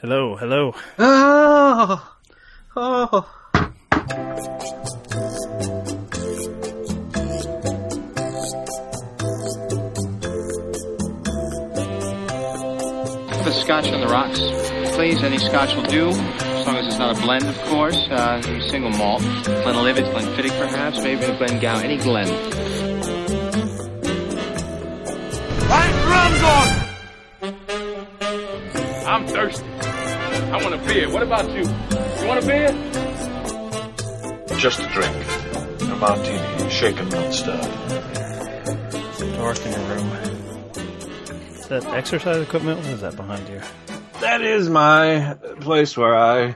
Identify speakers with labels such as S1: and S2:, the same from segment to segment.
S1: Hello, hello.
S2: Oh, oh.
S3: Put a scotch on the rocks, please. Any scotch will do, as long as it's not a blend, of course. Uh, single malt. Glenlivet, Glenfiddich, perhaps. Maybe a Glengow. Any Glen.
S4: I'm thirsty. I want a beer. What about you? You want a beer?
S5: Just a drink. A martini, shaken, not stirred.
S1: Dark in your room. Is that exercise equipment? What is that behind you?
S2: That is my place where I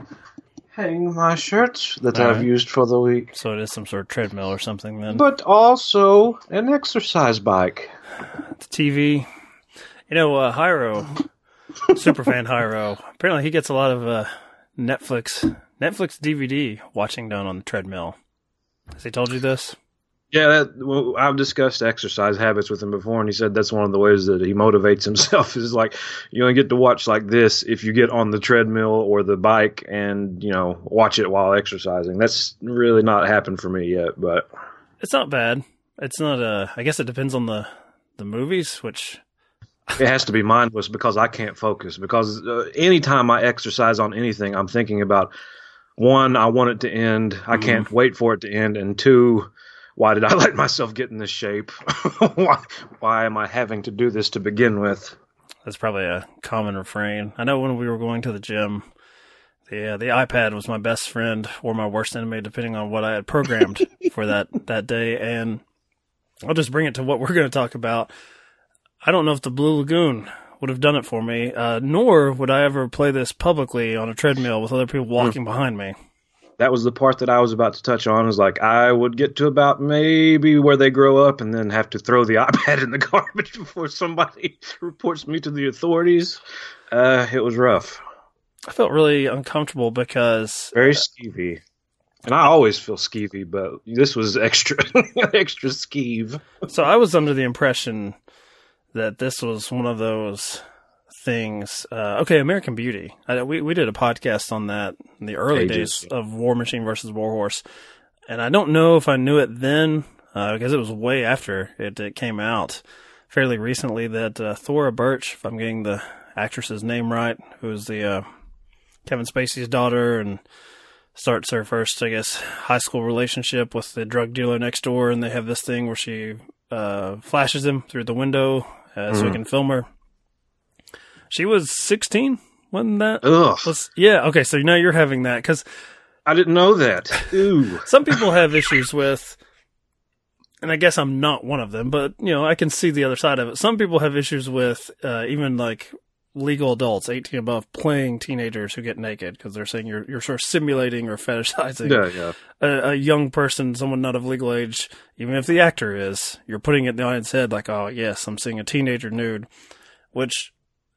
S2: hang my shirts that
S1: All
S2: I've
S1: right.
S2: used for the week.
S1: So it is some sort of treadmill or something then.
S2: But also an exercise bike.
S1: the TV. You know, uh, Hyro, superfan Hyro. Apparently, he gets a lot of uh, Netflix Netflix DVD watching done on the treadmill. Has he told you this?
S2: Yeah, that, well, I've discussed exercise habits with him before, and he said that's one of the ways that he motivates himself. Is like you only get to watch like this if you get on the treadmill or the bike and you know watch it while exercising. That's really not happened for me yet, but
S1: It's not bad. It's not. Uh, I guess it depends on the the movies, which
S2: it has to be mindless because I can't focus. Because uh, anytime I exercise on anything, I'm thinking about one, I want it to end. I can't wait for it to end, and two, why did I let myself get in this shape? why, why am I having to do this to begin with?
S1: that's probably a common refrain. I know when we were going to the gym, the uh, the iPad was my best friend or my worst enemy, depending on what I had programmed for that that day. And I'll just bring it to what we're going to talk about. I don't know if the Blue Lagoon would have done it for me, uh, nor would I ever play this publicly on a treadmill with other people walking behind me.
S2: that was the part that I was about to touch on. Is like I would get to about maybe where they grow up, and then have to throw the iPad in the garbage before somebody reports me to the authorities. Uh, it was rough,
S1: I felt really uncomfortable because
S2: very skeevy, and I always feel skeevy, but this was extra, extra skeeve.
S1: So I was under the impression that this was one of those things. Uh, okay, American Beauty. I, we we did a podcast on that in the early
S2: Ages.
S1: days of War Machine versus Warhorse, and I don't know if I knew it then uh, because it was way after it, it came out, fairly recently. That uh, Thora Birch, if I'm getting the actress's name right, who is the uh, Kevin Spacey's daughter and starts her first, I guess, high school relationship with the drug dealer next door, and they have this thing where she uh, flashes him through the window uh, so we can film her. She was 16, wasn't that?
S2: Ugh,
S1: Was, yeah, okay, so now you're having that because
S2: I didn't know that. Ooh,
S1: some people have issues with, and I guess I'm not one of them, but you know, I can see the other side of it. Some people have issues with uh, even like legal adults, 18 above, playing teenagers who get naked because they're saying you're you're sort of simulating or fetishizing
S2: yeah, yeah.
S1: a, a young person, someone not of legal age, even if the actor is, you're putting it in the audience's head like, oh yes, I'm seeing a teenager nude, which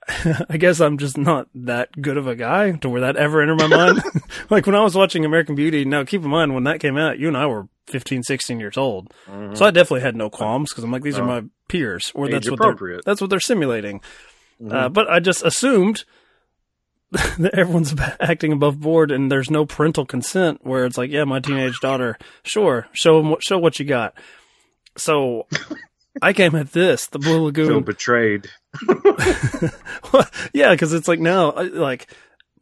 S1: I guess I'm just not that good of a guy to where that ever entered my mind. like when I was watching American Beauty, now keep in mind when that came out, you and I were 15, 16 years old. Mm-hmm. So I definitely had no qualms because I'm like, these are uh, my peers or
S2: Age
S1: that's what they're, that's what they're simulating. Uh, but I just assumed that everyone's acting above board and there's no parental consent where it's like, yeah, my teenage daughter, sure, show 'em what, show what you got. So I came at this, the Blue
S2: Feel
S1: Lagoon.
S2: betrayed.
S1: yeah, because it's like now, like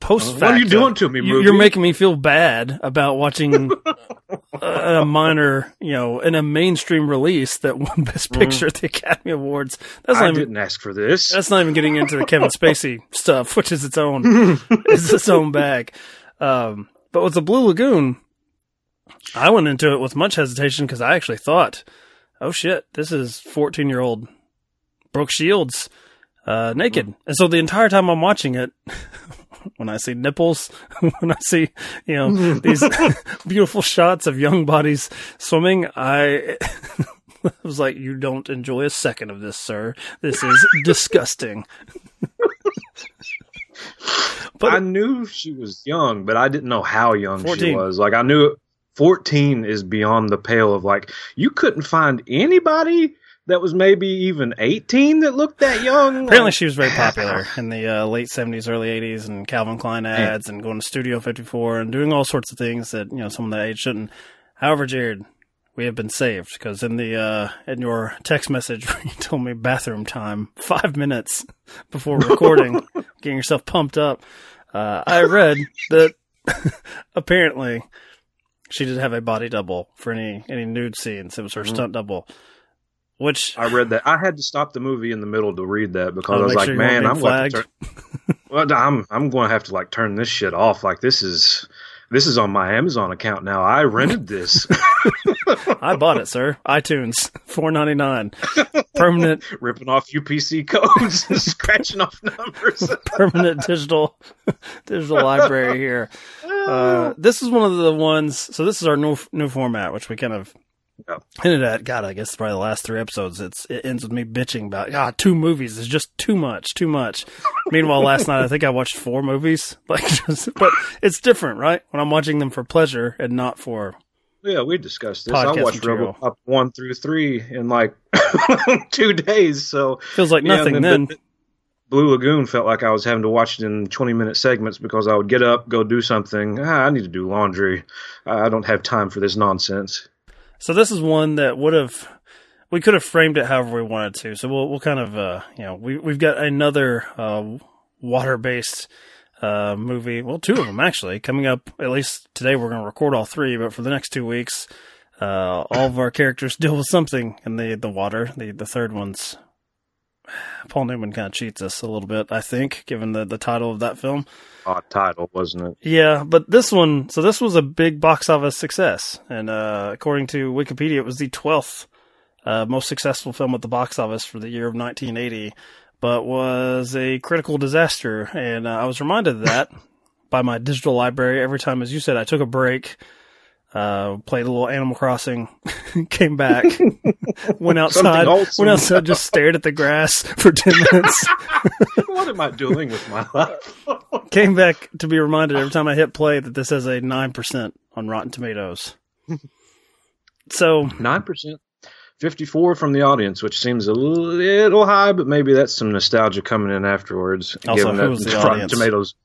S1: post.
S2: What are you doing to me,
S1: you-
S2: movie?
S1: You're making me feel bad about watching a, a minor, you know, in a mainstream release that won Best Picture at the Academy Awards. That's
S2: Mm-hmm. I
S1: not even,
S2: didn't ask for this.
S1: that's not even getting into the Kevin Spacey stuff, which is its own, is its own bag. Um, but with the Blue Lagoon, I went into it with much hesitation because I actually thought, oh shit, this is 14 year old Brooke Shields, uh, naked. And so the entire time I'm watching it, when I see nipples, when I see, you know, these beautiful shots of young bodies swimming, I, I was like, you don't enjoy a second of this, sir. This is disgusting. but
S2: I knew she was young, but I didn't know how young
S1: 14.
S2: she was. Like I knew 14 is beyond the pale of like you couldn't find anybody that was maybe even 18 that looked that young.
S1: Apparently, she was very popular in the uh, late seventies, early eighties, and Calvin Klein ads, and going to Studio Fifty Four, and doing all sorts of things that you know someone that age shouldn't. However, Jared, we have been saved because in the uh, in your text message, you told me bathroom time five minutes before recording, getting yourself pumped up. Uh, I read that apparently she did have a body double for any any nude scenes. It was her
S2: Mm-hmm.
S1: stunt double, which
S2: I read that. I had to stop the movie in the middle to read that because I was like,
S1: sure
S2: man, I'm going to turn. well, I'm I'm going to have to like turn this shit off. Like this is this is on my Amazon account now. I rented this.
S1: I bought it, sir. iTunes, four ninety nine, permanent
S2: ripping off UPC codes and scratching off numbers.
S1: permanent digital digital library here. Uh, this is one of the ones. So this is our new new format, which we kind of
S2: Yeah.
S1: hinted at. God, I guess probably the last three episodes. It's it ends with me bitching about God. Two movies is just too much, too much. Meanwhile, last night I think I watched four movies. Like, just, but it's different, right? When I'm watching them for pleasure and not for
S2: Yeah, we discussed this. I watched
S1: material.
S2: RoboCop one through three in like two days. So
S1: feels like
S2: Yeah,
S1: nothing. then
S2: then- Blue Lagoon felt like I was having to watch it in twenty minute segments because I would get up, go do something. Ah, I need to do laundry. I don't have time for this nonsense.
S1: So this is one that would have we could have framed it however we wanted to. So we'll we'll kind of uh you know we we've got another uh water based uh movie. Well, two of them actually coming up. At least today we're going to record all three, but for the next two weeks, uh all of our characters deal with something in the the water. The the third one's Paul Newman kind of cheats us a little bit, I think, given the the title of that film.
S2: Odd title, wasn't it?
S1: Yeah, but this one, so this was a big box office success, and uh, according to Wikipedia, it was the twelfth uh, most successful film at the box office for the year of 1980, but was a critical disaster. And uh, I was reminded of that by my digital library every time, as you said, I took a break, uh, played a little Animal Crossing, came back, went outside, went outside, just stared at the grass for ten minutes.
S2: what am I doing with my life?
S1: came back to be reminded every time I hit play that this has a 9% on Rotten Tomatoes. So,
S2: Nine percent. 54 from the audience, which seems a little high, but maybe that's some nostalgia coming in afterwards.
S1: Also,
S2: given that Rotten? Tomatoes.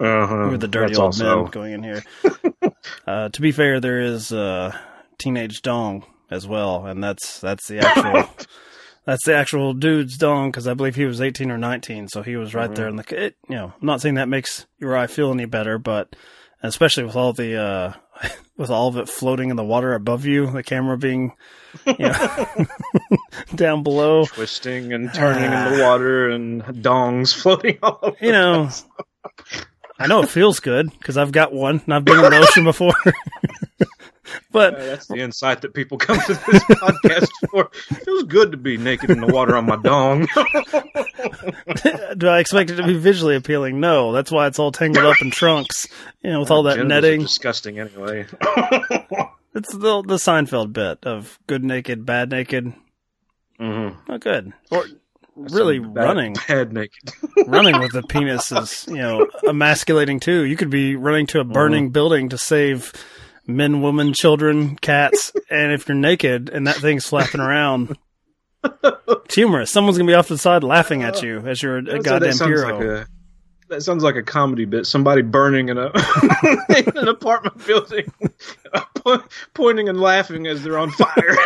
S2: Uh-huh.
S1: who are the dirty
S2: That's
S1: old
S2: also,
S1: men going in here? uh, to be fair, there is uh, Teenage Dong as well, and that's that's the actual that's the actual dude's dong because I believe he was 18 or 19, so he was right there in the. It, you know, I'm not saying that makes your eye feel any better, but especially with all the uh, with all of it floating in the water above you, the camera being you know, down below.
S2: twisting and turning in the water and dongs floating all over.
S1: You know, I know it feels good because I've got one and I've been in the ocean before. but
S2: That's the insight that people come to this podcast for. It feels good to be naked in the water on my dong.
S1: do I expect it to be visually appealing? No. That's why it's all tangled up in trunks, you know, with all that netting.
S2: disgusting anyway.
S1: It's the the Seinfeld bit of good naked, bad naked.
S2: Mm-hmm.
S1: Not good. Or really
S2: Bad-
S1: running,
S2: bad naked.
S1: running with the penis is you know emasculating too. You could be running to a burning mm-hmm. building to save men, women, children, cats, and if you're naked and that thing's flapping around. It's humorous. Someone's gonna be off to the side laughing at you as you're a goddamn
S2: that sounds
S1: hero.
S2: Like a, that sounds like a comedy bit. Somebody burning in a in an apartment building, po- pointing and laughing as they're on fire.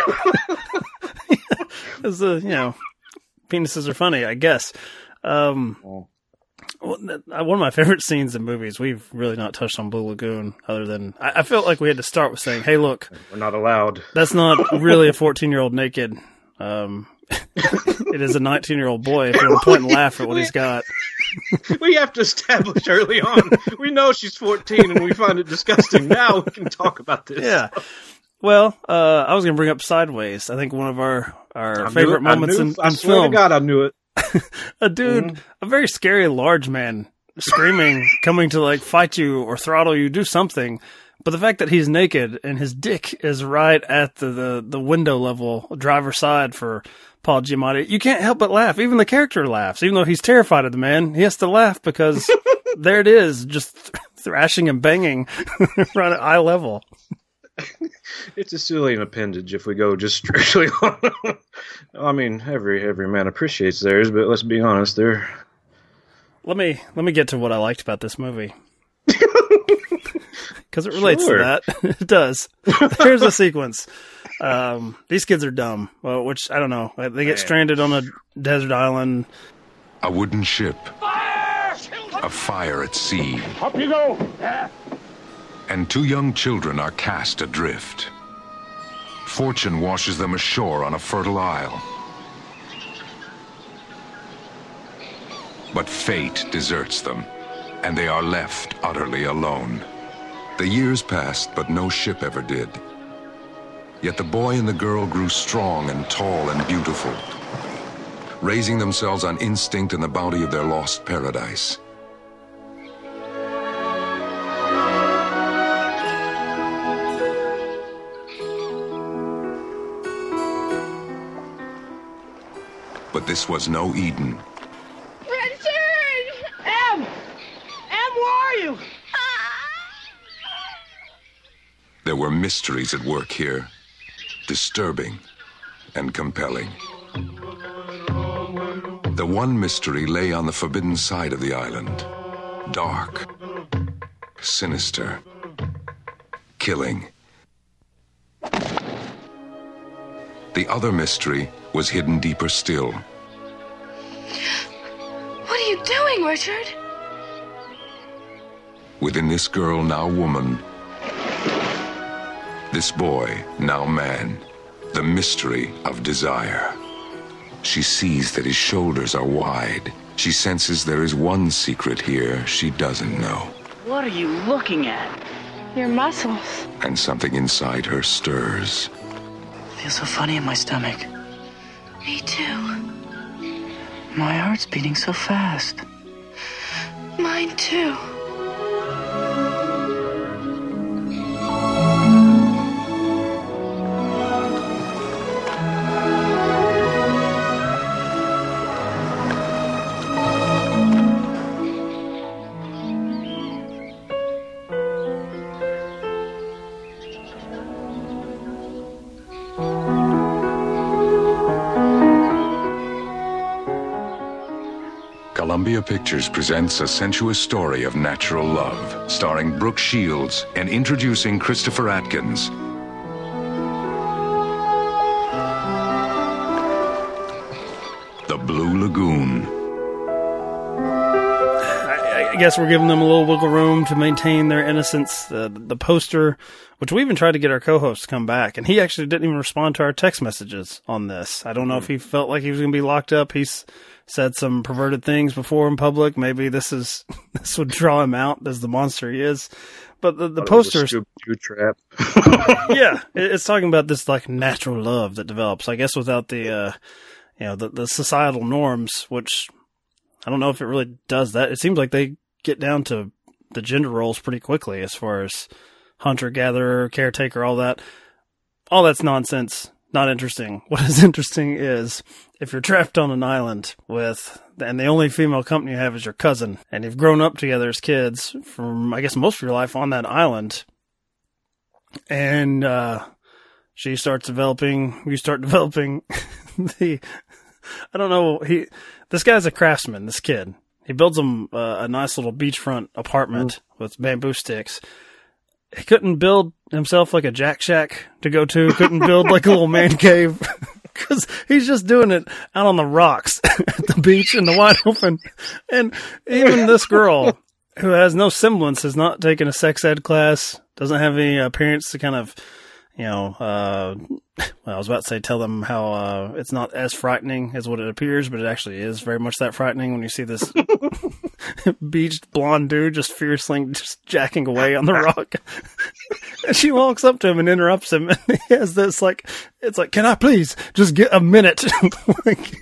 S1: Because the you know penises are funny, I guess. Um, well, uh, one of my favorite scenes in movies. We've really not touched on Blue Lagoon, other than I, I felt like we had to start with saying, "Hey, look,
S2: We're not allowed.
S1: that's not really a fourteen-year-old naked. Um, it is a nineteen-year-old boy. If you want to point and laugh at what he's got,
S2: We have to establish early on. We know she's 14 and we find it disgusting. Now we can talk about this.
S1: yeah." Well, uh, I was going to bring up Sideways. I think one of our, our
S2: I
S1: favorite. Moments in,
S2: swear
S1: film.
S2: to God, I knew it.
S1: a dude, mm-hmm. a very scary large man, screaming, coming to like fight you or throttle you, do something. But the fact that he's naked and his dick is right at the, the, the window level, driver's side for Paul Giamatti, you can't help but laugh. Even the character laughs, even though he's terrified of the man. He has to laugh because there it is, just thrashing and banging right at eye level.
S2: it's a silly appendage if we go just strictly on. I mean, every every man appreciates theirs, but let's be honest, they're
S1: Let me let me get to what I liked about this movie. Because it relates
S2: Sure.
S1: to that. it does. Here's a sequence. Um, these kids are dumb. Well, which I don't know. They get stranded on a desert island.
S6: A wooden ship. A fire at sea.
S4: Up you go.
S6: And two young children are cast adrift. Fortune washes them ashore on a fertile isle. But fate deserts them, and they are left utterly alone. The years passed, but no ship ever did. Yet the boy and the girl grew strong and tall and beautiful, raising themselves on instinct and the bounty of their lost paradise. But this was no Eden.
S7: Richard! Em! Em, where are you?
S6: There were mysteries at work here, disturbing and compelling. The one mystery lay on the forbidden side of the island dark, sinister, killing. The other mystery was hidden deeper still.
S7: What are you doing, Richard?
S6: Within this girl, now woman, this boy, now man, the mystery of desire. She sees that his shoulders are wide. She senses there is one secret here she doesn't know.
S8: What are you looking at?
S7: Your muscles.
S6: And something inside her stirs.
S8: Feels so funny in my stomach.
S7: Me too.
S8: My heart's beating so fast.
S7: Mine too.
S6: Pictures presents a sensuous story of natural love, starring Brooke Shields and introducing Christopher Atkins. The Blue Lagoon.
S1: I, guess we're giving them a little wiggle room to maintain their innocence. The, the poster, which we even tried to get our co-host to come back, and he actually didn't even respond to our text messages on this. I don't know if he felt like he was going to be locked up. He's said some perverted things before in public. Maybe this is this would draw him out as the monster he is. But the, the
S2: It was a
S1: posters,
S2: Scooby-Doo trap.
S1: yeah, it's talking about this like natural love that develops. I guess without the, uh, you know, the, the societal norms, which I don't know if it really does that. It seems like they get down to the gender roles pretty quickly as far as hunter gatherer, caretaker, all that. All that's nonsense. Not interesting. What is interesting is if you're trapped on an island with, and the only female company you have is your cousin, and you've grown up together as kids from, I guess, most of your life on that island, and uh, she starts developing. You start developing the. I don't know. He, this guy's a craftsman. This kid. He builds him uh, a nice little beachfront apartment with bamboo sticks. He couldn't build himself like a jack shack to go to. Couldn't build like a little man cave because he's just doing it out on the rocks at the beach in the wide open. And even this girl who has no semblance, has not taken a sex ed class, doesn't have any uh, parents to kind of, you know, uh, well, I was about to say tell them how uh, it's not as frightening as what it appears, but it actually is very much that frightening when you see this beached blonde dude just fiercely just jacking away on the rock. and she walks up to him and interrupts him, and he has this like, it's like, can I please just get a minute? like,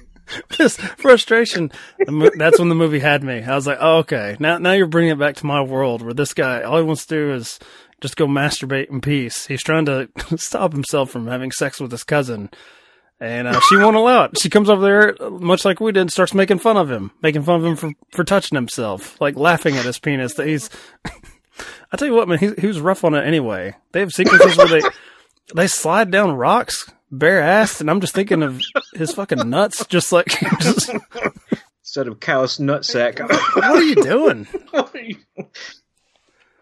S1: this frustration. Mo- that's when the movie had me. I was like, oh, okay, now now you're bringing it back to my world where this guy all he wants to do is just go masturbate in peace. He's trying to stop himself from having sex with his cousin. And uh, she won't allow it. She comes over there, much like we did, starts making fun of him, making fun of him for, for touching himself, like laughing at his penis. That he's, I tell you what, man, he, he was rough on it anyway. They have sequences where they they slide down rocks bare assed, and I'm just thinking of his fucking nuts, just like. Just,
S2: Instead of callous nutsack.
S1: what are you doing?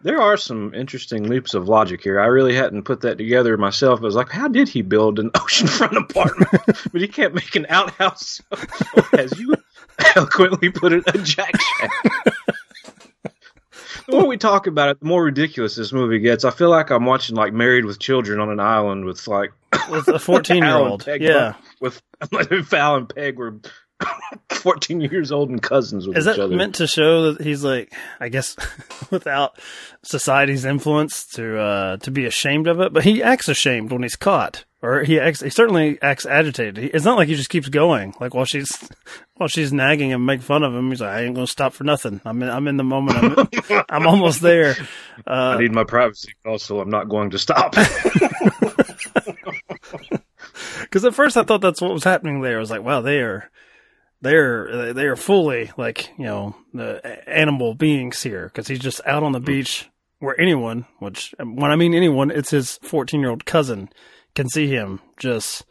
S2: There are some interesting leaps of logic here. I really hadn't put that together myself. I was like, how did he build an oceanfront apartment? but he can't make an outhouse, as you eloquently put it, a jack shack. the more we talk about it, the more ridiculous this movie gets. I feel like I'm watching like Married with Children on an island with like
S1: With a 14 year old. Yeah.
S2: with Fallon and Peg were 14 years old and cousins with
S1: Is that
S2: other.
S1: meant to show that he's like, I guess, without society's influence to uh, to be ashamed of it? But he acts ashamed when he's caught, or he acts. He certainly acts agitated. He, it's not like he just keeps going. Like while she's while she's nagging him, make fun of him. He's like, I ain't gonna stop for nothing. I'm in. I'm in the moment. I'm, I'm almost there.
S2: I
S1: Uh,
S2: need my privacy, also I'm not going to stop.
S1: Because at first I thought that's what was happening there. I was like, wow, they are, they're, they are fully like, you know, the animal beings here. Because he's just out on the hmm. beach where anyone, which um, when I mean anyone, it's his 14 year old cousin, can see him just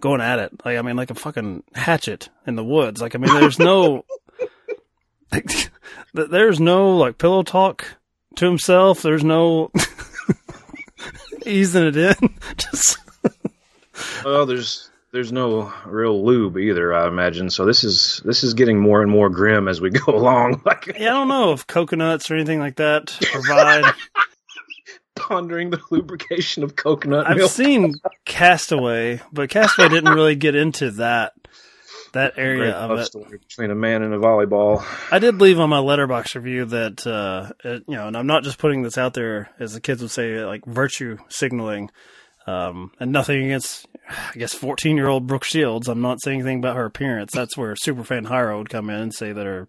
S1: going at it. Like, I mean, like a fucking hatchet in the woods. Like, I mean, there's no, like, there's no like pillow talk to himself. There's no easing it in. Just,
S2: well, there's there's no real lube either, I imagine. So this is this is getting more and more grim as we go along. Like
S1: Yeah, I don't know if coconuts or anything like that provide.
S2: pondering the lubrication of coconut
S1: I've
S2: milk.
S1: seen Castaway, but Castaway didn't really get into that that area of it.
S2: between a man and a volleyball.
S1: I did leave on my Letterboxd review that uh, it, you know, and I'm not just putting this out there as the kids would say, like virtue signaling, um, and nothing against, I guess, 14 year old Brooke Shields. I'm not saying anything about her appearance. That's where superfan Hyro would come in and say that her,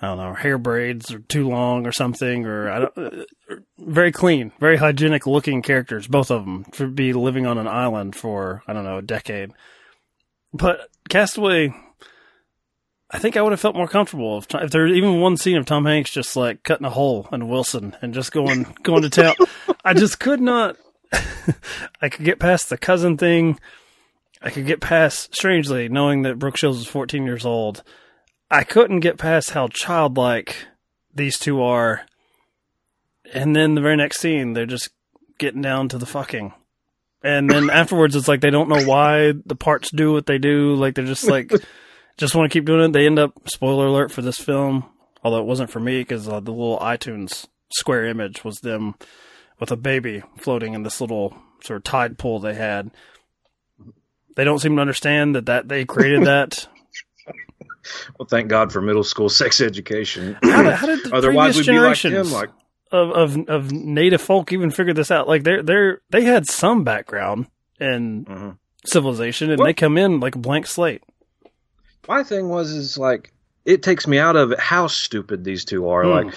S1: I don't know, her hair braids are too long or something, or I don't. Uh, very clean, very hygienic looking characters, both of them, to be living on an island for I don't know a decade. But Castaway, I think I would have felt more comfortable if, if there was even one scene of Tom Hanks just like cutting a hole in Wilson and just going going to town. I just could not. I could get past the cousin thing. I could get past, strangely, knowing that Brooke Shields was 14 years old. I couldn't get past how childlike these two are. And then the very next scene, they're just getting down to the fucking. And then afterwards, it's like they don't know why the parts do what they do. Like they're just like, just want to keep doing it. They end up, spoiler alert for this film, although it wasn't for me because uh, the little iTunes square image was them with a baby floating in this little sort of tide pool they had. They don't seem to understand that, that they created that.
S2: Well, thank God for middle school sex education.
S1: How did, how did the
S2: Otherwise,
S1: previous
S2: we'd be like
S1: generations
S2: him, like
S1: of, of of native folk even figure this out? Like they're they're they had some background in
S2: Mhm.
S1: civilization, and
S2: Well-
S1: they come in like a blank slate.
S2: my thing was is like it takes me out of it how stupid these two are.
S1: Hmm.
S2: Like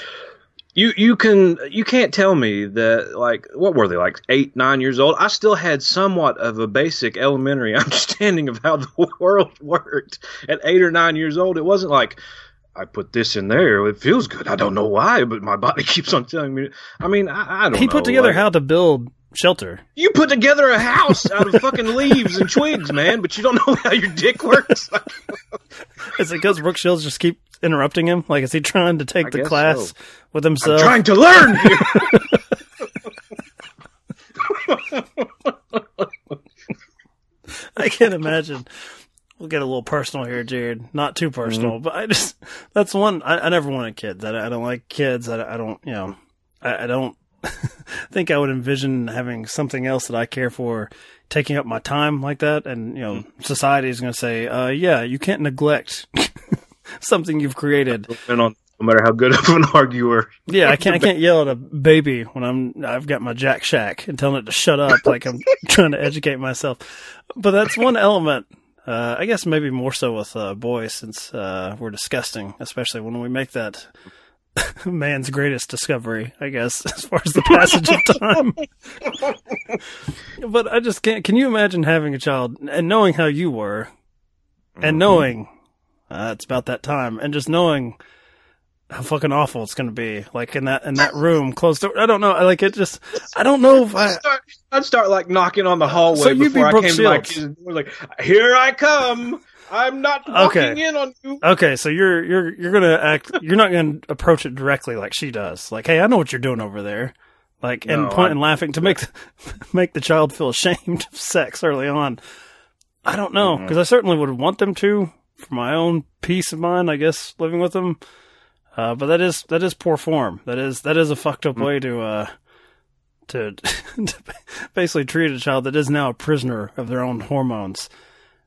S2: you you can you can't tell me that like what were they like eight nine years old? I still had somewhat of a basic elementary understanding of how the world worked at eight or nine years old. It wasn't like. I put this in there. It feels good. I don't know why, but my body keeps on telling me. I mean, I, I don't.
S1: He put
S2: know,
S1: together
S2: like-
S1: how to build shelter.
S2: you put together a house out of fucking leaves and twigs, man, but you don't know how your dick works.
S1: Is it because Brooke Shields just keep interrupting him? Like, is he trying to take
S2: I
S1: the class
S2: so.
S1: with
S2: I'm
S1: himself?
S2: trying to learn here.
S1: I can't imagine. We'll get a little personal here, Jared. Not too personal,
S2: Mm-hmm.
S1: but I just, that's one, I, I never wanted kids. I, I don't like kids. I, I don't, you know, I, I don't think I would envision having something else that I care for taking up my time like that. And, you know,
S2: Mm-hmm.
S1: society is going to say, uh, yeah, you can't neglect something you've created.
S2: no matter how good of an arguer.
S1: Yeah, I can't. I can't yell at a baby when I'm. I've got my Jack Shack and telling it to shut up, like I'm trying to educate myself. But that's one element. Uh, I guess maybe more so with uh, boys, since uh, we're disgusting, especially when we make that man's greatest discovery. I guess as far as the passage of time. but I just can't. Can you imagine having a child and knowing how you were, and knowing uh, it's about that time, and just knowing how fucking awful it's going to be. Like in that in that room closed door. I don't know. Like it just. I don't know if I.
S2: I'd start, I'd start like knocking on the hallway
S1: So you'd be
S2: before I came to like, here I come. I'm not walking
S1: Okay.
S2: in on you.
S1: Okay, so you're you're you're gonna act. You're not gonna approach it directly like she does. Like, hey, I know what you're doing over there. Like, and
S2: No,
S1: point
S2: I-
S1: and laughing to make make the child feel ashamed of sex early on. I don't know because I certainly would want them to for my own peace of mind. I guess living with them, uh, but that is that is poor form. That is that is a fucked up way to uh to, to basically treat a child that is now a prisoner of their own hormones.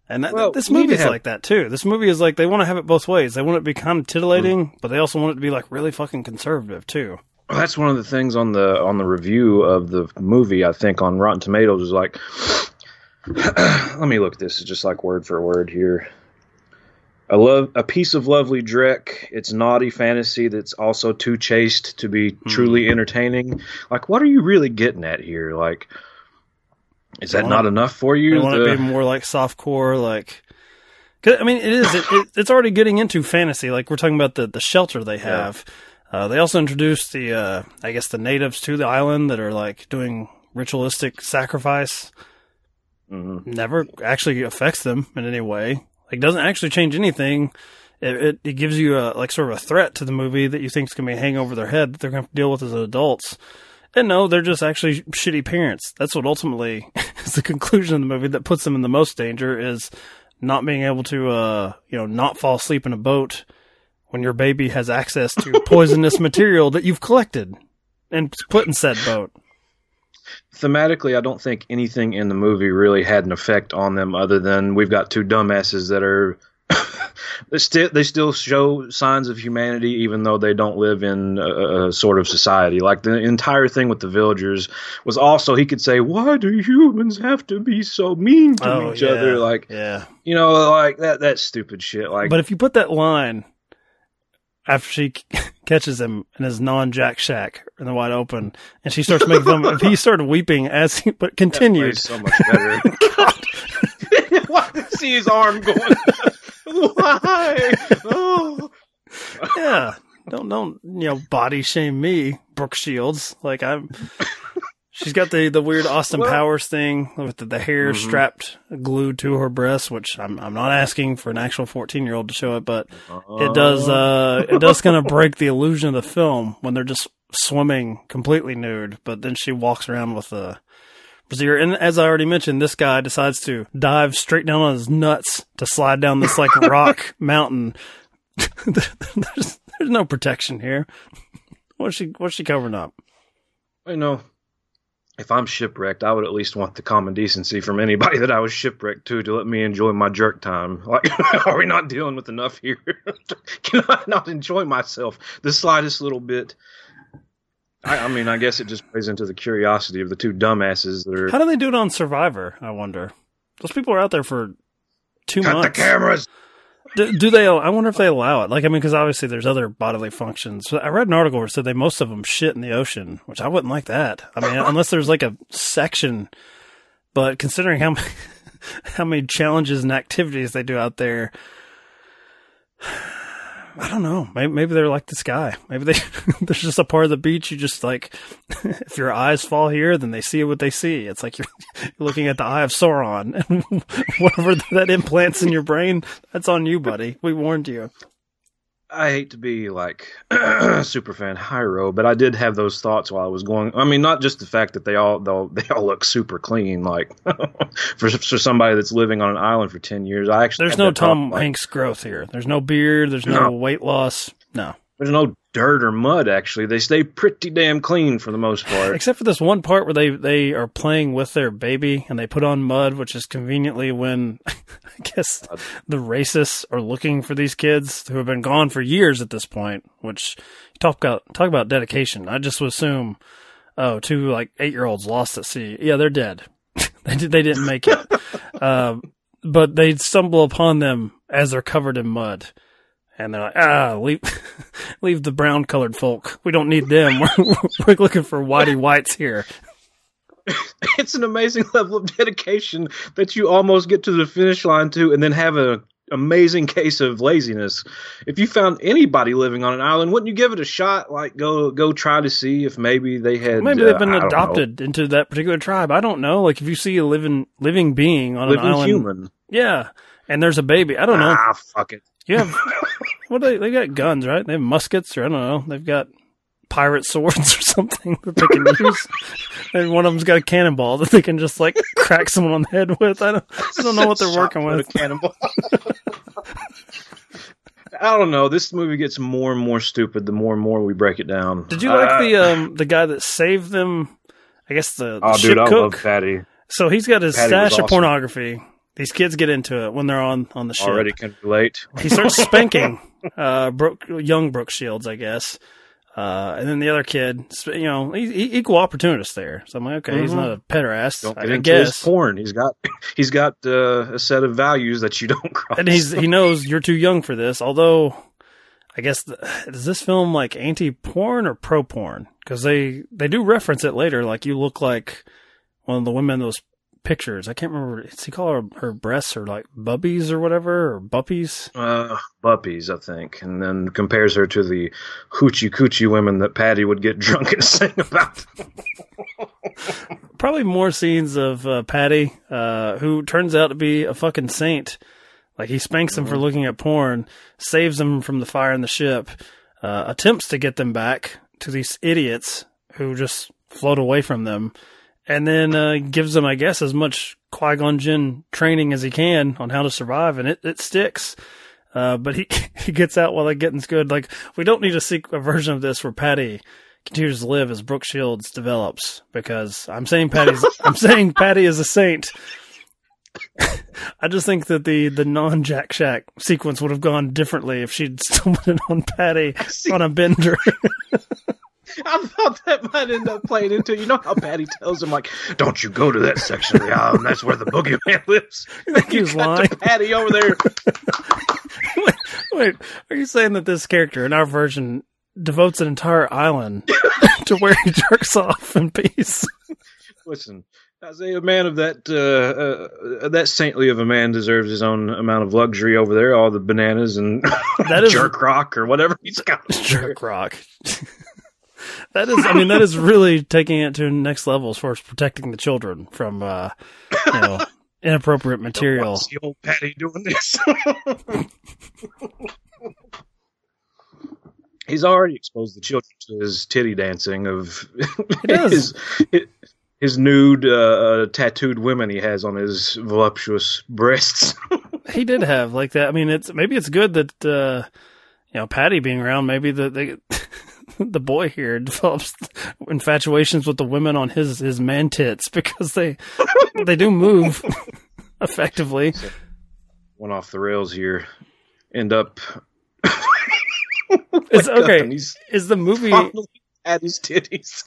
S1: And that,
S2: Well,
S1: this
S2: we need to
S1: movie is
S2: have-
S1: like that too. This movie is like they want to have it both ways. They want it to be kind of titillating, but they also want it to be like really fucking conservative too.
S2: Well, that's one of the things on the on the review of the movie. I think on Rotten Tomatoes is like, let me look at this It's just like word for word here. A love, a piece of lovely dreck. It's naughty fantasy that's also too chaste to be truly entertaining. Like, what are you really getting at here? Like, is that not enough for
S1: They
S2: you?
S1: want
S2: The-
S1: to be more like softcore, like. 'cause, I mean, it is. It, it, it's already getting into fantasy. Like we're talking about the the shelter they have. Uh, they also introduced the, uh, I guess, the natives to the island that are like doing ritualistic sacrifice.
S2: Mhm.
S1: Never actually affects them in any way. Like doesn't actually change anything. It, it, it gives you a like sort of a threat to the movie that you think is going to be hanging over their head that they're going to have to deal with as adults. And no, they're just actually shitty parents. That's what ultimately is the conclusion of the movie that puts them in the most danger is not being able to, uh, you know, not fall asleep in a boat when your baby has access to poisonous material that you've collected and put in said boat.
S2: Thematically, I don't think anything in the movie really had an effect on them other than we've got two dumbasses that are. they still they still show signs of humanity even though they don't live in a, a sort of society like the entire thing with the villagers was also he could say why do humans have to be so mean to
S1: Oh,
S2: each
S1: yeah.
S2: other like
S1: Yeah.
S2: you know like that that stupid shit like
S1: But if you put that line after she catches him in his non-jack shack in the wide open, and she starts making fun, if he started weeping as he but continued,
S2: so much better. Why did see his arm going? Why? Oh.
S1: Yeah, don't don't you know body shame me, Brooke Shields. Like I'm. She's got the, the weird Austin
S2: Well-
S1: Powers thing with the, the hair strapped glued to her breast, which I'm I'm not asking for an actual 14 year old to show it, but it does uh it does kind of break the illusion of the film when they're just swimming completely nude, but then she walks around with a brassiere. And as I already mentioned, this guy decides to dive straight down on his nuts to slide down this like rock mountain. there's there's no protection here. What's she what's she covering up?
S2: I know, if I'm shipwrecked, I would at least want the common decency from anybody that I was shipwrecked to to let me enjoy my jerk time. Like, are we not dealing with enough here? Can I not enjoy myself the slightest little bit? I, I mean, I guess it just plays into the curiosity of the two dumbasses that are.
S1: How do they do it on Survivor? I wonder. Those people are out there for two
S2: Cut the cameras.
S1: Do, do they? I wonder if they allow it. Like, I mean, because obviously there's other bodily functions. So I read an article where it said they most of them shit in the ocean, which I wouldn't like that. I mean, unless there's like a section. But considering how how many challenges and activities they do out there, I don't know. Maybe, maybe they're like the sky. Maybe they there's just a part of the beach you just like. if your eyes fall here, then they see what they see. It's like you're, looking at the eye of Sauron, and whatever that implants in your brain, that's on you, buddy. We warned you.
S2: I hate to be like super fan Hyro, but I did have those thoughts while I was going. I mean, not just the fact that they all they'll, all look super clean, like for for somebody that's living on an island for ten years. I actually
S1: There's no Tom Hanks growth here. There's no beard. There's no,
S2: No.
S1: weight loss. No,
S2: There's no dirt or mud. Actually, they stay pretty damn clean for the most part.
S1: except for this one part where they they are playing with their baby and they put on mud, which is conveniently when I guess the racists are looking for these kids who have been gone for years at this point. Which talk about talk about dedication. I just would assume, oh, two like eight year olds lost at sea. Yeah, they're dead. they did, they didn't make it. um, but they stumble upon them as they're covered in mud. And they're like, ah, leave, leave the brown colored folk. We don't need them. We're, we're looking for whitey whites here.
S2: it's an amazing level of dedication that you almost get to the finish line to, and then have an amazing case of laziness. If you found anybody living on an island, wouldn't you give it a shot? Like go go try to see if maybe they had
S1: Maybe
S2: uh,
S1: they've been
S2: I don't know,
S1: adopted into that particular tribe. I don't know. Like if you see a living living being on
S2: living
S1: an island,
S2: human.
S1: yeah, and there's a baby. I don't know.
S2: Ah, fuck it.
S1: You have what they they got guns, right? They have muskets, or I don't know. They've got pirate swords or something that they can use, and one of them's got a cannonball that they can just like crack someone on the head with. I don't I don't know what they're working
S2: with a cannonball. I don't know. This movie gets more and more stupid the more and more we break it down.
S1: Did you like
S2: Uh,
S1: the um the guy that saved them? I guess the, the
S2: Oh,
S1: ship
S2: dude,
S1: cook. So he's got his
S2: Paddy
S1: stash of
S2: awesome.
S1: pornography. These kids get into it when they're on on the ship.
S2: Already can relate.
S1: he starts spanking uh Brooke, young Brooke Shields, I guess. Uh, and then the other kid, you know, he, he, equal opportunist there. So I'm like, okay, he's
S2: Mhm.
S1: not a pederast,
S2: Don't
S1: I
S2: get into his
S1: guess.
S2: porn. He's got he's got uh, a set of values that you don't cross.
S1: And he's he knows you're too young for this. Although, I guess the, is this film like anti porn or pro porn? Because they they do reference it later. Like you look like one of the women those pictures. I can't remember. Does he call her her breasts or like bubbies or whatever or buppies?
S2: uh, buppies, I think, and then compares her to the hoochie coochie women that Paddy would get drunk and sing about.
S1: Probably more scenes of uh, Paddy, uh, who turns out to be a fucking saint. Like he spanks them for looking at porn, saves them from the fire in the ship, uh, attempts to get them back to these idiots who just float away from them, and then uh, gives them, I guess, as much Qui Gon Jinn training as he can on how to survive, and it, it sticks. Uh, but he he gets out while the getting's good. Like we don't need to see a version of this where Paddy continues to live as Brooke Shields develops because I'm saying Paddy's I'm saying Paddy is a saint. I just think that the the non Jack Shack sequence would have gone differently if she'd stumbled on Paddy on a bender.
S2: I thought that might end up playing into. You know how Paddy tells him like, "Don't you go to that section of the island? That's where the boogeyman lives."
S1: think he was
S2: cut
S1: lying?
S2: Paddy over there.
S1: wait, wait, are you saying that this character in our version devotes an entire island to where he jerks off in peace?
S2: Listen, Isaiah, a man of that uh, uh, that saintly of a man deserves his own amount of luxury over there. All the bananas and
S1: That is-
S2: jerk rock or whatever he's got.
S1: jerk rock. That is, I mean, that is really taking it to the next level as far as protecting the children from, uh, you know, inappropriate material.
S2: What's the old Paddy doing this? He's already exposed the children to his titty dancing of
S1: does.
S2: his his nude uh, uh, tattooed women he has on his voluptuous breasts.
S1: He did have like that. I mean, it's maybe it's good that uh, you know Paddy being around. Maybe the they, the boy here develops infatuations with the women on his his man tits because they they do move effectively.
S2: Went off the rails here. End up
S1: It's
S2: Wake
S1: okay.
S2: and he's
S1: Is the movie?
S2: fondling at his titties.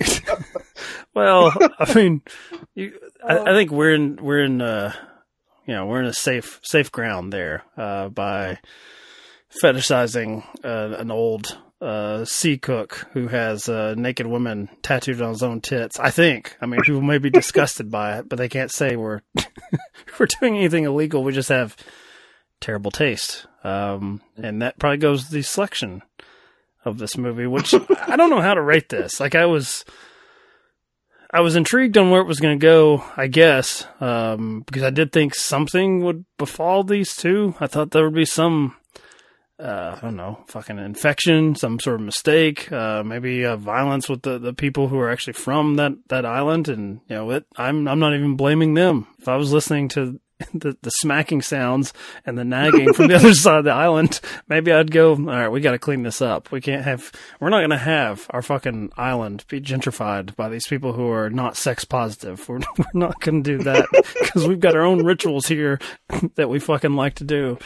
S1: Well, I mean, you, I, I think we're in we're in uh, you know we're in a safe safe ground there uh, by fetishizing uh, an old uh, sea cook who has uh, naked women tattooed on his own tits. I think. I mean, people may be disgusted by it, but they can't say we're we're doing anything illegal. We just have terrible taste, um, and that probably goes to the selection of this movie, which I don't know how to rate this. Like I was. I was intrigued on where it was going to go, I guess, um, because I did think something would befall these two. I thought there would be some, uh, I don't know, fucking infection, some sort of mistake, uh, maybe uh, violence with the, the people who are actually from that, that island. And, you know, it, I'm, I'm not even blaming them. If I was listening to the, the smacking sounds and the nagging from the other side of the island, maybe I'd go, all right, we got to clean this up. We can't have, we're not going to have our fucking island be gentrified by these people who are not sex positive. We're, we're not going to do that because we've got our own rituals here that we fucking like to do.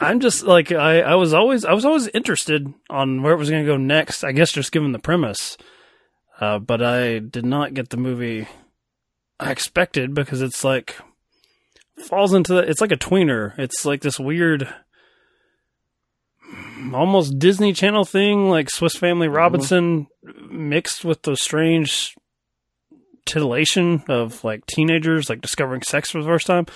S1: I'm just like, I, I was always, I was always interested on where it was going to go next. I guess just given the premise. Uh, but I did not get the movie I expected because it's like, falls into the, it's like a tweener. It's like this weird, almost Disney Channel thing, like Swiss Family Robinson mixed with the strange titillation of like teenagers like discovering sex for the first time.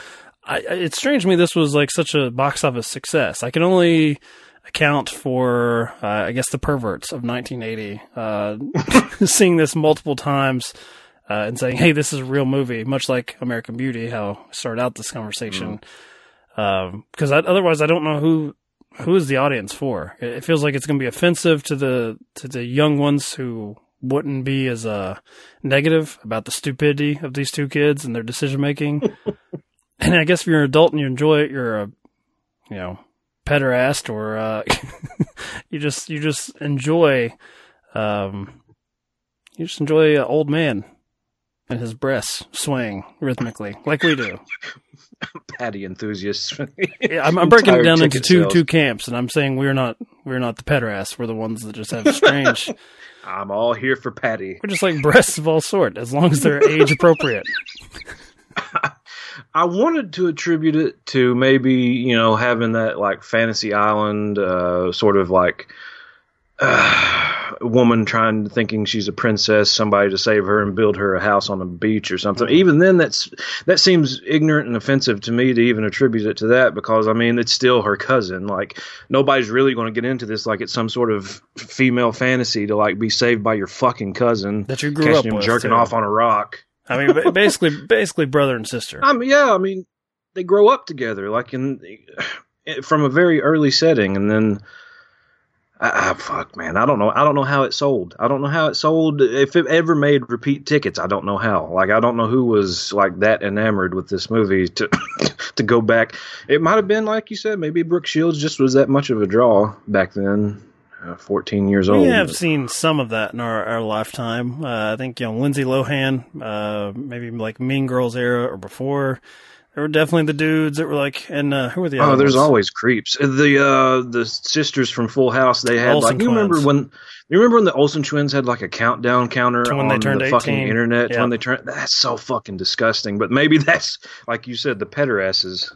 S1: I, it's strange to me this was like such a box office success. I can only account for, uh, I guess, the perverts of 1980 uh, seeing this multiple times uh, and saying, "Hey, this is a real movie," much like American Beauty. How I started out this conversation, because I, otherwise I don't know who who is the audience for. It, it feels like it's going to be offensive to the to the young ones who wouldn't be as uh, negative about the stupidity of these two kids and their decision making. and I guess if you're an adult and you enjoy it, you're a you know pederast or uh, you just you just enjoy um, you just enjoy an old man and his breasts swaying rhythmically like we do.
S2: Paddy enthusiasts.
S1: Yeah, I'm, I'm breaking it down into two
S2: sales.
S1: two camps, and I'm saying we're not we're not the pederasts. We're the ones that just have strange.
S2: I'm all here for Paddy.
S1: we're just like breasts of all sort, as long as they're age appropriate.
S2: I wanted to attribute it to maybe you know having that like fantasy island uh, sort of like uh, woman trying thinking she's a princess, somebody to save her and build her a house on a beach or something. Even then, that's that seems ignorant and offensive to me to even attribute it to that because I mean it's still her cousin. Like nobody's really going to get into this like it's some sort of female fantasy to like be saved by your fucking cousin
S1: That you grew
S2: catching
S1: up
S2: him
S1: with,
S2: jerking
S1: too.
S2: off on a rock.
S1: I mean, basically, basically brother and sister.
S2: I mean, yeah, I mean, they grow up together, like in from a very early setting, and then. Ah, fuck, man! I don't know. I don't know how it sold. I don't know how it sold. If it ever made repeat tickets, I don't know how. Like, I don't know who was like that enamored with this movie to to go back. It might have been like you said. Maybe Brooke Shields just was that much of a draw back then. Uh, Fourteen years old.
S1: We have seen some of that in our, our lifetime. Uh, I think you know Lindsay Lohan, uh, maybe like Mean Girls era or before. There were definitely the dudes that were like, and uh, who were the?
S2: Oh, there's
S1: ones?
S2: always creeps. The uh the sisters from Full House, they had
S1: Olsen
S2: like you remember when you remember when the Olsen twins had like a countdown counter
S1: To when
S2: on
S1: they turned
S2: the fucking
S1: 18.
S2: internet
S1: Yeah.
S2: when they turned that's so fucking disgusting. But maybe that's like you said, the pederasses.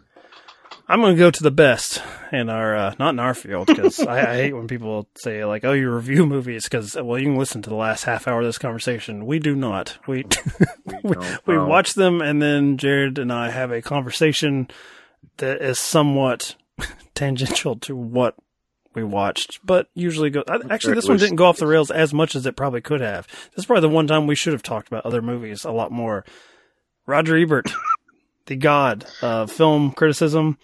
S1: I'm going to go to the best in our, uh, not in our field, because I, I hate when people say like, "Oh, you review movies," because well, you can listen to the last half hour of this conversation. We do not. We we, we
S2: no.
S1: watch them, and then Jared and I have a conversation that is somewhat tangential to what we watched, but usually go. Actually, this one didn't go off the rails as much as it probably could have. This is probably the one time we should have talked about other movies a lot more. Roger Ebert, the god of film criticism,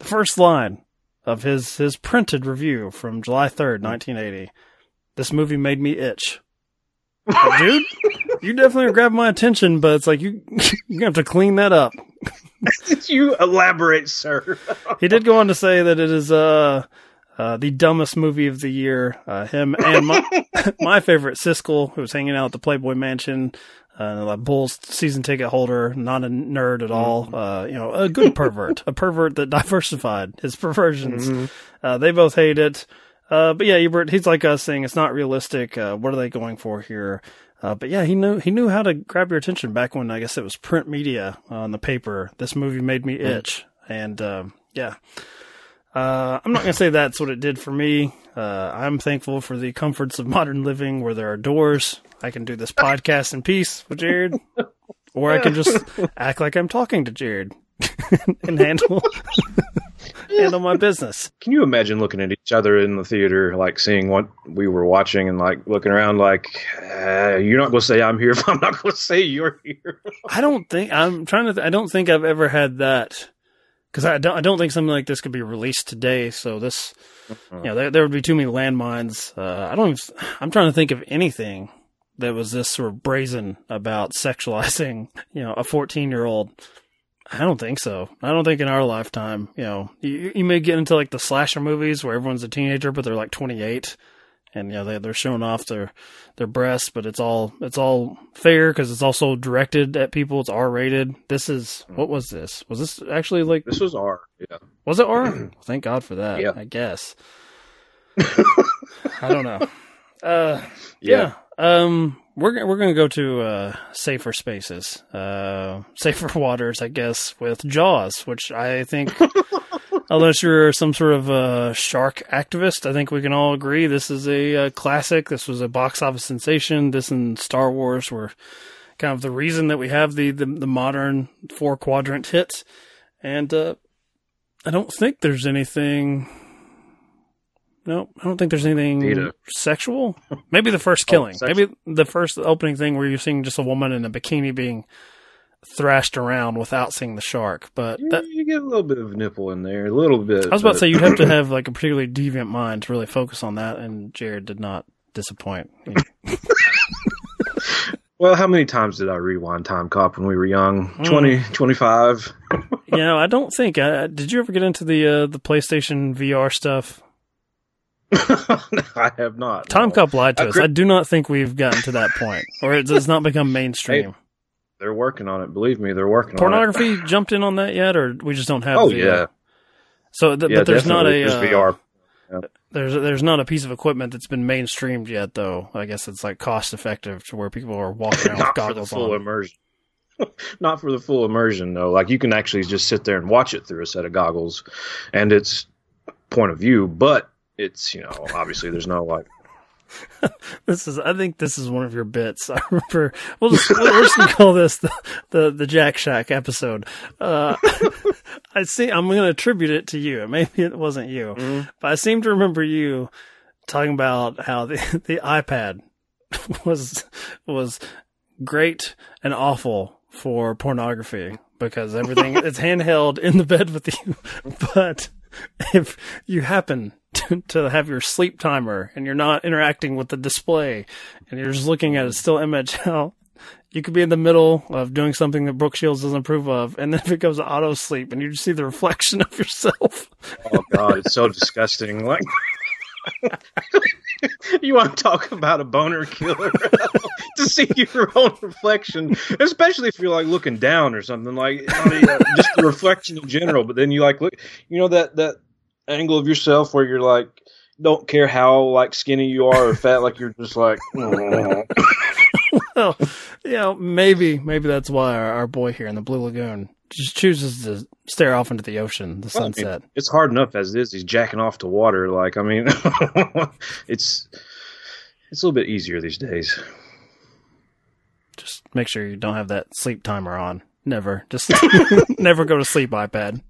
S1: the first line of his his printed review from July third, nineteen eighty. This movie made me itch. Like, dude, you definitely grabbed my attention, but it's like you you have to clean that up.
S2: you elaborate, sir.
S1: He did go on to say that it is uh, uh the dumbest movie of the year. Uh, him and my my favorite Siskel, who was hanging out at the Playboy Mansion, uh, a Bulls season ticket holder, not a nerd at all. Uh, you know, a good pervert, a pervert that diversified his perversions. Uh, they both hate it. Uh, but yeah, Ebert, he's like us saying it's not realistic. Uh, what are they going for here? Uh, but yeah, he knew he knew how to grab your attention back when I guess it was print media on the paper. This movie made me itch, and um, yeah, uh, I'm not gonna say that's what it did for me. Uh, I'm thankful for the comforts of modern living, where there are doors. I can do this podcast in peace with Jared, or I can just act like I'm talking to Jared and handle handle my business.
S2: Can you imagine looking at each other in the theater, like seeing what we were watching, and like looking around, like uh, you're not going to say I'm here if I'm not going to say you're here.
S1: I don't think I'm trying to. Th- I don't think I've ever had that because I don't. I don't think something like this could be released today. So this, you know, there, there would be too many landmines. Uh, I don't. Even, I'm trying to think of anything that was this sort of brazen about sexualizing, you know, a 14 year old. I don't think so. I don't think in our lifetime, you know, you, you may get into like the slasher movies where everyone's a teenager, but they're like 28 and you know, they, they're showing off their, their breasts, but it's all, it's all fair because it's also directed at people. It's R rated. This is, what was this? Was this actually like,
S2: This was R. Yeah.
S1: was it R? Thank God for that.
S2: Yeah.
S1: I guess. I don't know. Uh, yeah. Um, we're we're gonna go to uh, safer spaces, uh, safer waters, I guess, with Jaws, which I think, unless you're some sort of uh, shark activist, I think we can all agree this is a, uh classic. This was a box office sensation. This and Star Wars were kind of the reason that we have the the, the modern four quadrant hits, And uh, I don't think there's anything. No, I don't think there's anything
S2: Vita.
S1: sexual. Maybe the first killing.
S2: sexual.
S1: Maybe the first opening thing where you're seeing just a woman in a bikini being thrashed around without seeing the shark. But that,
S2: you get a little bit of nipple in there, a little bit.
S1: I was about to say you'd have to have like a particularly deviant mind to really focus on that, and Jared did not disappoint.
S2: Well, how many times did I rewind Time Cop when we were young?
S1: Hmm.
S2: 20, 25?
S1: you know, I don't think. I, did you ever get into the uh, the PlayStation VR stuff?
S2: I have not.
S1: Time
S2: no.
S1: Cop lied to
S2: I
S1: us.
S2: cri-
S1: I do not think we've gotten to that point, or it does not become mainstream.
S2: They're working on it. Believe me, they're working on it.
S1: Pornography jumped in on that yet, or we just don't have?
S2: Oh
S1: the,
S2: yeah,
S1: uh, so, th-
S2: yeah.
S1: but there's not a
S2: There's
S1: uh,
S2: VR.
S1: there's there's not a piece of equipment that's been mainstreamed yet, though. I guess it's like cost effective to where people are walking around with
S2: Not for the
S1: goggles
S2: full
S1: on.
S2: immersion. not for the full immersion though. Like you can actually just sit there and watch it through a set of goggles, and it's point of view. But it's you know obviously there's no like
S1: This is, I think, this is one of your bits. I remember. We'll just, we're just gonna call this the the, the Jack Shack episode. Uh, I see. I'm going to attribute it to you. Maybe it wasn't you, but I seem to remember you talking about how the the iPad was was great and awful for pornography because everything it's handheld in the bed with you, but if you happen to, have your sleep timer and you're not interacting with the display and you're just looking at a still image, how you could be in the middle of doing something that Brooke Shields doesn't approve of, and then it to auto sleep and you just see the reflection of yourself.
S2: oh god, it's so disgusting. Like you want to talk about a boner killer to see your own reflection, especially if you're like looking down or something like I mean, uh, just the reflection in general. But then you like look, you know that that angle of yourself where you're like don't care how like skinny you are or fat, like you're just like.
S1: well, you know, maybe maybe that's why our, our boy here in the Blue Lagoon just chooses to stare off into the ocean, the
S2: Well, I mean,
S1: sunset.
S2: it's hard enough as it is. He's jacking off to water. Like, I mean, it's it's a little bit easier these days.
S1: Just make sure you don't have that sleep timer on. Never, just never go to sleep, iPad.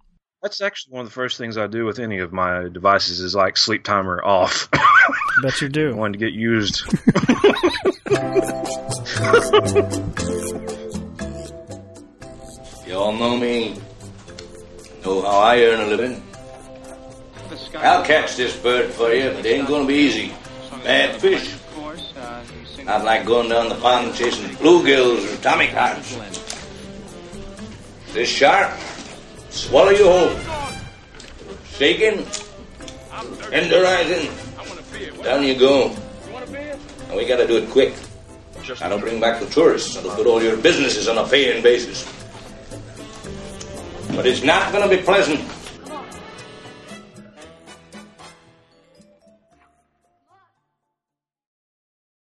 S2: That's actually one of the first things I do with any of my devices is like sleep timer off.
S1: I bet you do.
S2: One to get used.
S9: You all know me. Know how I earn a living. I'll catch this bird for you, but it ain't gonna be easy. Bad fish. Not like going down the pond chasing bluegills or tommycods. This shark, swallow you whole. Shaking, tenderizing, down you go. And we gotta do it quick. I don't bring back the tourists. That'll put all your businesses on a paying basis. But it's not gonna be pleasant.